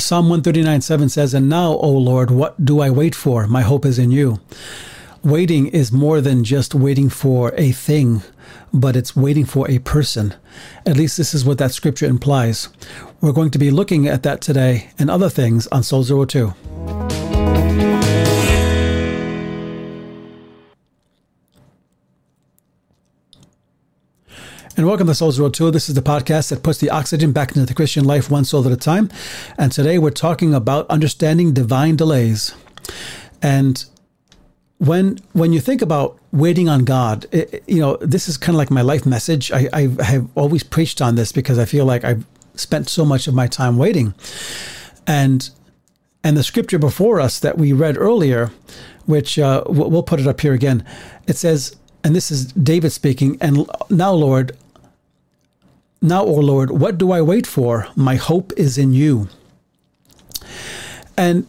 Psalm 139 7 says, And now, O Lord, what do I wait for? My hope is in you. Waiting is more than just waiting for a thing, but it's waiting for a person. At least this is what that scripture implies. We're going to be looking at that today and other things on Soul Zero Two. And welcome to Soul Zero Two. This is the podcast that puts the oxygen back into the Christian life one soul at a time. And today we're talking about understanding divine delays. And when when you think about waiting on God, it, you know this is kind of like my life message. I, I have always preached on this because I feel like I've spent so much of my time waiting, and and the scripture before us that we read earlier, which uh, we'll put it up here again. It says, and this is David speaking. And now, Lord, now, O Lord, what do I wait for? My hope is in you. And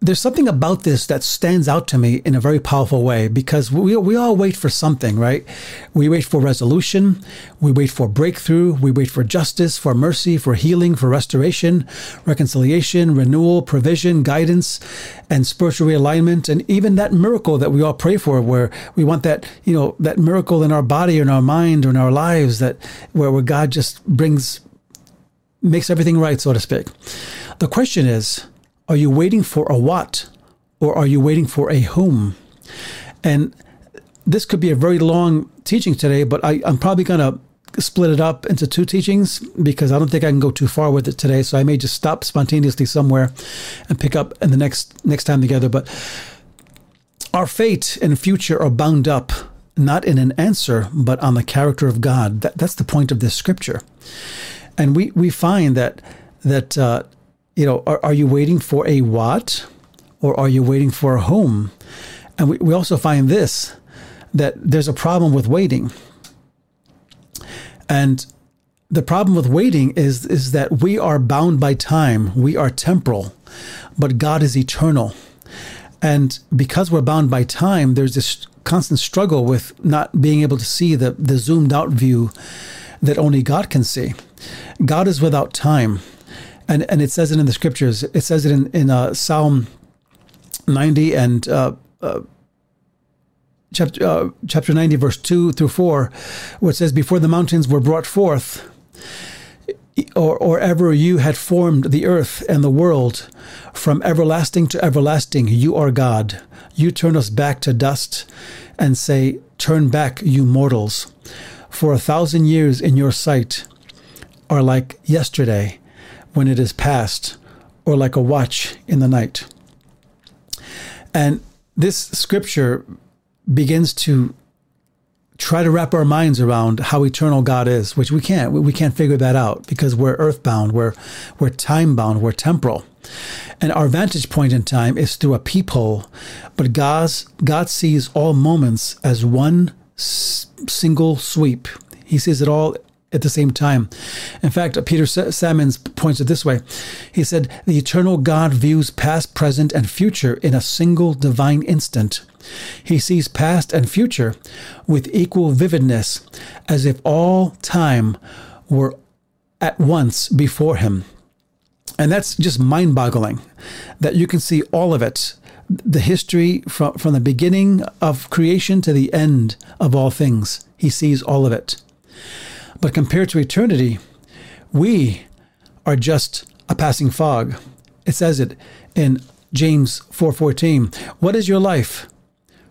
there's something about this that stands out to me in a very powerful way because we, we all wait for something, right? We wait for resolution, we wait for breakthrough, we wait for justice, for mercy, for healing, for restoration, reconciliation, renewal, provision, guidance, and spiritual realignment, and even that miracle that we all pray for, where we want that, you know, that miracle in our body, or in our mind, or in our lives, that where, where God just brings, makes everything right, so to speak. The question is, are you waiting for a what or are you waiting for a whom? And this could be a very long teaching today, but I, I'm probably going to split it up into two teachings because I don't think I can go too far with it today. So I may just stop spontaneously somewhere and pick up in the next next time together. But our fate and future are bound up not in an answer, but on the character of God. That, that's the point of this scripture. And we, we find that that uh, you know, are, are you waiting for a what or are you waiting for a whom? And we, we also find this that there's a problem with waiting. And the problem with waiting is, is that we are bound by time, we are temporal, but God is eternal. And because we're bound by time, there's this constant struggle with not being able to see the, the zoomed out view that only God can see. God is without time and and it says it in the scriptures. It says it in in uh, Psalm ninety and. Uh, uh, chapter, uh, chapter 90, verse 2 through 4, where it says, Before the mountains were brought forth, or, or ever you had formed the earth and the world, from everlasting to everlasting, you are God. You turn us back to dust and say, Turn back, you mortals. For a thousand years in your sight are like yesterday, when it is past, or like a watch in the night. And this scripture begins to try to wrap our minds around how eternal God is, which we can't. We can't figure that out because we're earthbound, we're we're time bound, we're temporal. And our vantage point in time is through a peephole, but God's God sees all moments as one s- single sweep. He sees it all at the same time. In fact, Peter Sammons points it this way. He said, The eternal God views past, present, and future in a single divine instant. He sees past and future with equal vividness, as if all time were at once before him. And that's just mind boggling that you can see all of it the history from, from the beginning of creation to the end of all things. He sees all of it. But compared to eternity, we are just a passing fog. It says it in James 4:14. What is your life?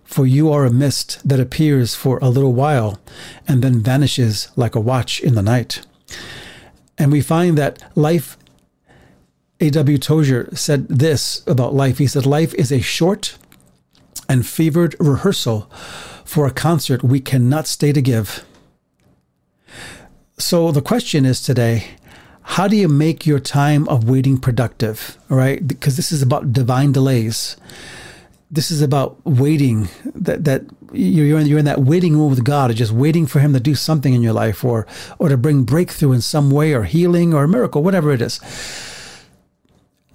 For you are a mist that appears for a little while and then vanishes like a watch in the night. And we find that life A.W. Tozer said this about life. He said, Life is a short and fevered rehearsal for a concert we cannot stay to give. So the question is today, how do you make your time of waiting productive? All right, because this is about divine delays. This is about waiting. That that you're in, you're in that waiting room with God, just waiting for Him to do something in your life, or or to bring breakthrough in some way, or healing, or a miracle, whatever it is.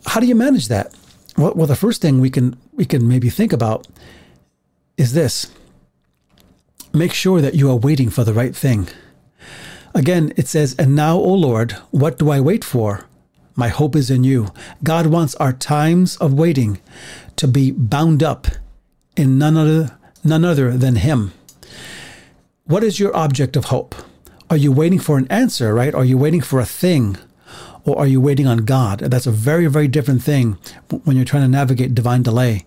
How do you manage that? Well, well, the first thing we can we can maybe think about is this: make sure that you are waiting for the right thing. Again, it says, And now, O Lord, what do I wait for? My hope is in you. God wants our times of waiting to be bound up in none other, none other than Him. What is your object of hope? Are you waiting for an answer, right? Are you waiting for a thing? Or are you waiting on God? That's a very, very different thing when you're trying to navigate divine delay.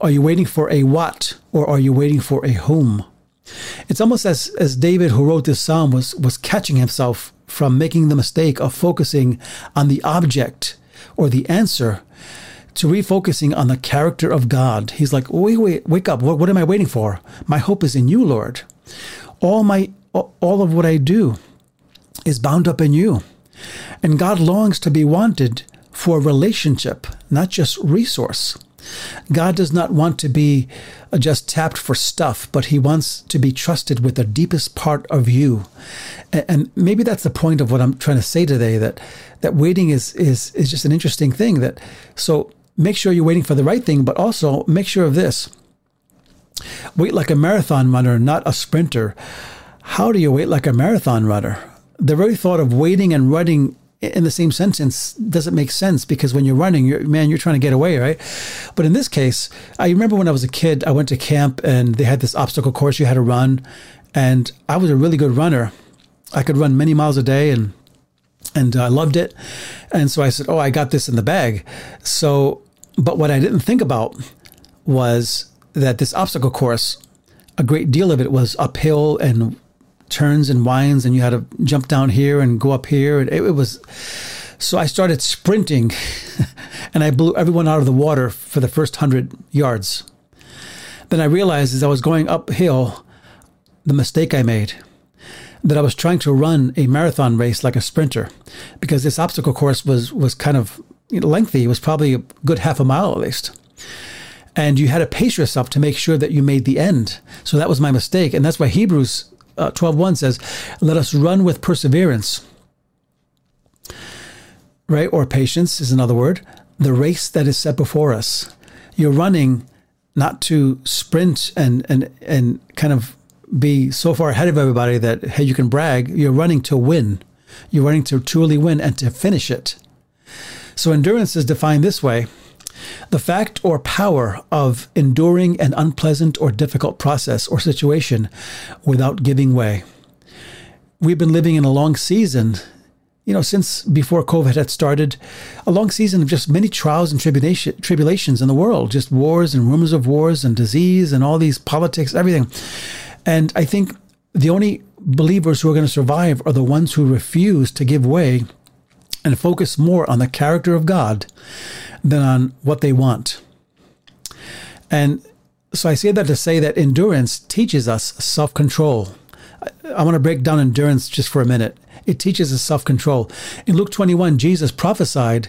Are you waiting for a what or are you waiting for a whom? It's almost as, as David, who wrote this psalm, was, was catching himself from making the mistake of focusing on the object or the answer to refocusing on the character of God. He's like, wait, wait, wake up. What, what am I waiting for? My hope is in you, Lord. All my all of what I do is bound up in you. And God longs to be wanted for relationship, not just resource. God does not want to be uh, just tapped for stuff, but He wants to be trusted with the deepest part of you. And maybe that's the point of what I'm trying to say today. That that waiting is is is just an interesting thing. That so make sure you're waiting for the right thing, but also make sure of this: wait like a marathon runner, not a sprinter. How do you wait like a marathon runner? The very thought of waiting and running in the same sentence doesn't make sense because when you're running, you're, man, you're trying to get away, right? But in this case, I remember when I was a kid, I went to camp and they had this obstacle course you had to run, and I was a really good runner. I could run many miles a day, and and I loved it. And so I said, "Oh, I got this in the bag." So, but what I didn't think about was that this obstacle course, a great deal of it was uphill and turns and winds, and you had to jump down here and go up here. And it, it was so I started sprinting, and I blew everyone out of the water for the first hundred yards. Then I realized as I was going uphill, the mistake I made that I was trying to run a marathon race like a sprinter, because this obstacle course was was kind of lengthy. It was probably a good half a mile at least. And you had to pace yourself to make sure that you made the end. So that was my mistake. And that's why Hebrews uh, 12.1 says, let us run with perseverance, right? Or patience is another word. The race that is set before us. You're running not to sprint and, and, and kind of be so far ahead of everybody that, hey, you can brag. You're running to win. You're running to truly win and to finish it. So endurance is defined this way the fact or power of enduring an unpleasant or difficult process or situation without giving way. We've been living in a long season, you know, since before COVID had started, a long season of just many trials and tribulation, tribulations in the world, just wars and rumors of wars and disease and all these politics, everything. And I think the only believers who are going to survive are the ones who refuse to give way and focus more on the character of God than on what they want. And so I say that to say that endurance teaches us self control. I, I want to break down endurance just for a minute. It teaches us self control. In Luke 21, Jesus prophesied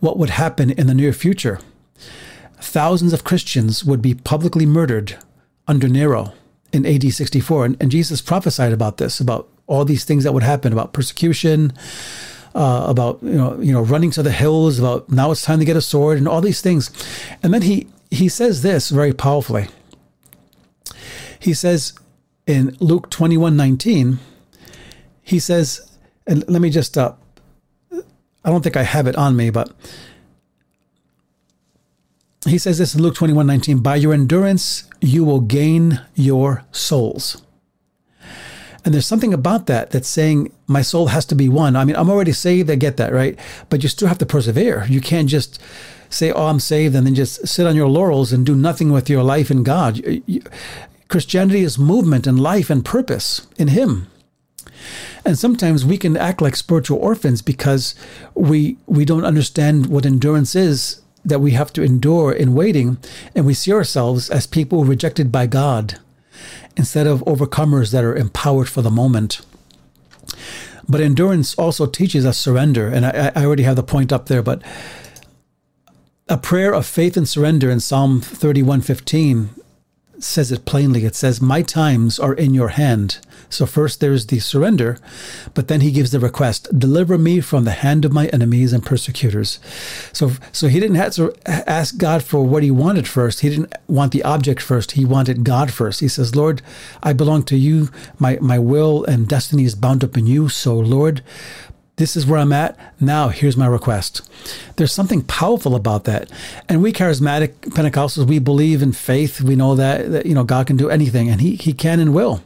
what would happen in the near future. Thousands of Christians would be publicly murdered under Nero in AD 64. And, and Jesus prophesied about this, about all these things that would happen, about persecution, uh, about you know you know running to the hills, about now it's time to get a sword, and all these things. And then he he says this very powerfully. He says in Luke twenty one nineteen, he says, and let me just uh, I don't think I have it on me, but he says this in Luke 21 19, by your endurance you will gain your souls. And there's something about that that's saying my soul has to be won. I mean, I'm already saved. I get that, right? But you still have to persevere. You can't just say, "Oh, I'm saved," and then just sit on your laurels and do nothing with your life in God. Christianity is movement and life and purpose in Him. And sometimes we can act like spiritual orphans because we we don't understand what endurance is that we have to endure in waiting, and we see ourselves as people rejected by God instead of overcomers that are empowered for the moment. But endurance also teaches us surrender. And I, I already have the point up there, but a prayer of faith and surrender in Psalm 31:15 says it plainly. It says, My times are in your hand. So, first there's the surrender, but then he gives the request Deliver me from the hand of my enemies and persecutors. So, so he didn't have to ask God for what he wanted first. He didn't want the object first. He wanted God first. He says, Lord, I belong to you. My, my will and destiny is bound up in you. So, Lord, this is where I'm at. Now, here's my request. There's something powerful about that. And we charismatic Pentecostals, we believe in faith. We know that, that you know God can do anything and he, he can and will.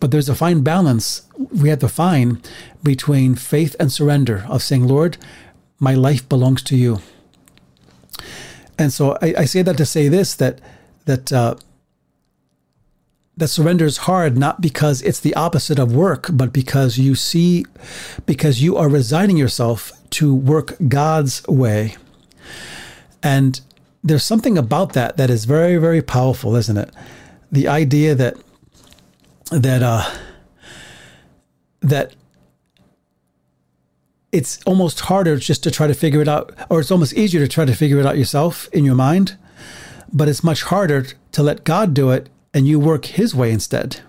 But there's a fine balance we have to find between faith and surrender of saying, Lord, my life belongs to you. And so I, I say that to say this that that uh, that surrender is hard not because it's the opposite of work, but because you see, because you are resigning yourself to work God's way. And there's something about that that is very, very powerful, isn't it? The idea that that uh, that it's almost harder just to try to figure it out, or it's almost easier to try to figure it out yourself in your mind, but it's much harder to let God do it and you work His way instead.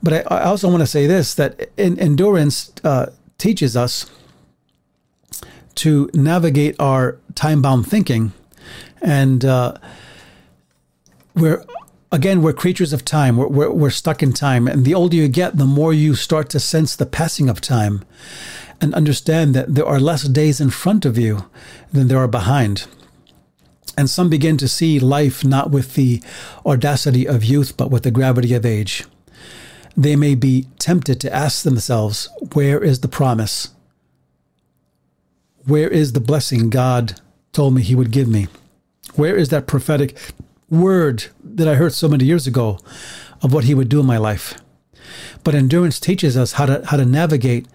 But I, I also want to say this that in, endurance uh, teaches us to navigate our time bound thinking. And uh, we're, again, we're creatures of time. We're, we're, we're stuck in time. And the older you get, the more you start to sense the passing of time and understand that there are less days in front of you than there are behind. And some begin to see life not with the audacity of youth, but with the gravity of age. They may be tempted to ask themselves, Where is the promise? Where is the blessing God told me He would give me? Where is that prophetic word that I heard so many years ago of what He would do in my life? But endurance teaches us how to how to navigate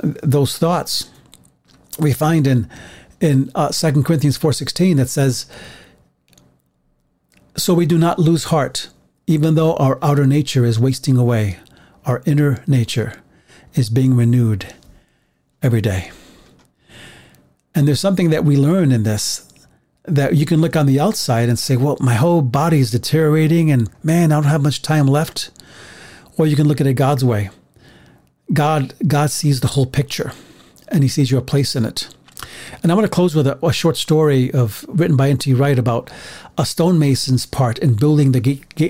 uh, those thoughts. We find in in uh, 2 Corinthians 4:16 that says so we do not lose heart even though our outer nature is wasting away. Our inner nature is being renewed every day. And there's something that we learn in this that you can look on the outside and say well my whole body is deteriorating and man I don't have much time left. Or you can look at it God's way. God God sees the whole picture and he sees your place in it and I want to close with a, a short story of written by N.T. Wright about a stonemason's part in building the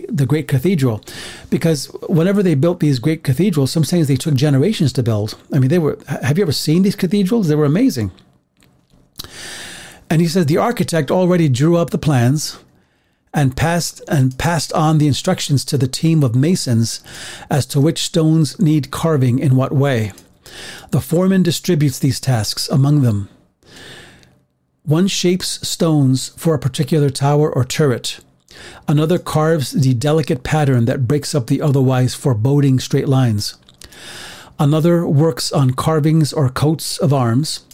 the great cathedral, because whenever they built these great cathedrals, sometimes they took generations to build. I mean, they were. Have you ever seen these cathedrals? They were amazing. And he says the architect already drew up the plans and passed and passed on the instructions to the team of masons as to which stones need carving in what way. The foreman distributes these tasks among them. One shapes stones for a particular tower or turret. Another carves the delicate pattern that breaks up the otherwise foreboding straight lines. Another works on carvings or coats of arms.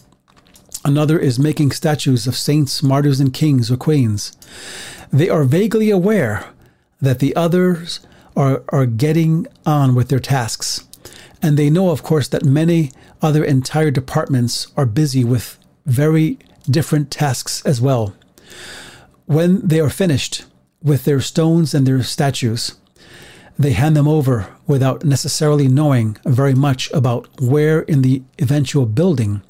Another is making statues of saints, martyrs, and kings or queens. They are vaguely aware that the others are, are getting on with their tasks. And they know, of course, that many other entire departments are busy with very different tasks as well. When they are finished with their stones and their statues, they hand them over without necessarily knowing very much about where in the eventual building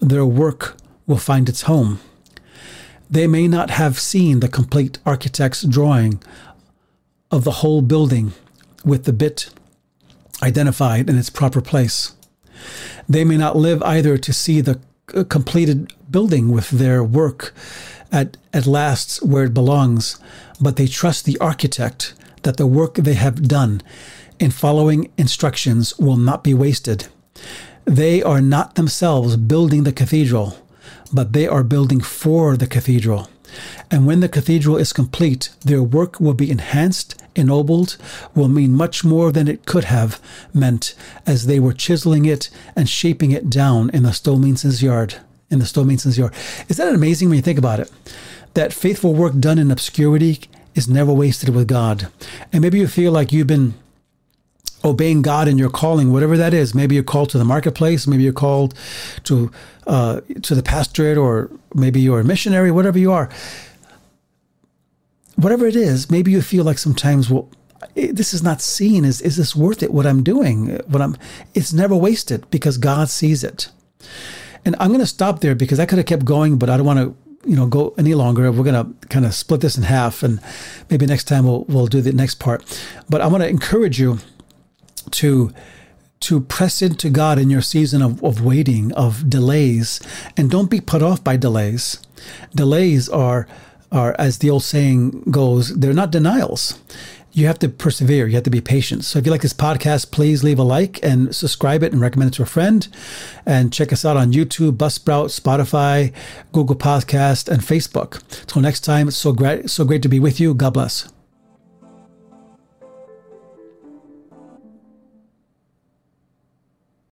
their work will find its home. They may not have seen the complete architect's drawing of the whole building with the bit identified in its proper place. They may not live either to see the completed building with their work at, at last where it belongs, but they trust the architect that the work they have done in following instructions will not be wasted. They are not themselves building the cathedral, but they are building for the cathedral. And when the cathedral is complete, their work will be enhanced ennobled will mean much more than it could have meant as they were chiseling it and shaping it down in the stonemason's yard. In the stonemason's yard. Is that amazing when you think about it? That faithful work done in obscurity is never wasted with God. And maybe you feel like you've been obeying God in your calling, whatever that is. Maybe you're called to the marketplace, maybe you're called to uh, to the pastorate, or maybe you're a missionary, whatever you are whatever it is, maybe you feel like sometimes, well, this is not seen. Is is this worth it? What I'm doing? What I'm? It's never wasted because God sees it. And I'm going to stop there because I could have kept going, but I don't want to, you know, go any longer. We're going to kind of split this in half, and maybe next time we'll we'll do the next part. But I want to encourage you to to press into God in your season of, of waiting, of delays, and don't be put off by delays. Delays are, are, as the old saying goes, they're not denials. You have to persevere. You have to be patient. So if you like this podcast, please leave a like and subscribe it and recommend it to a friend. And check us out on YouTube, Buzzsprout, Spotify, Google Podcast, and Facebook. Until next time, it's so great, so great to be with you. God bless.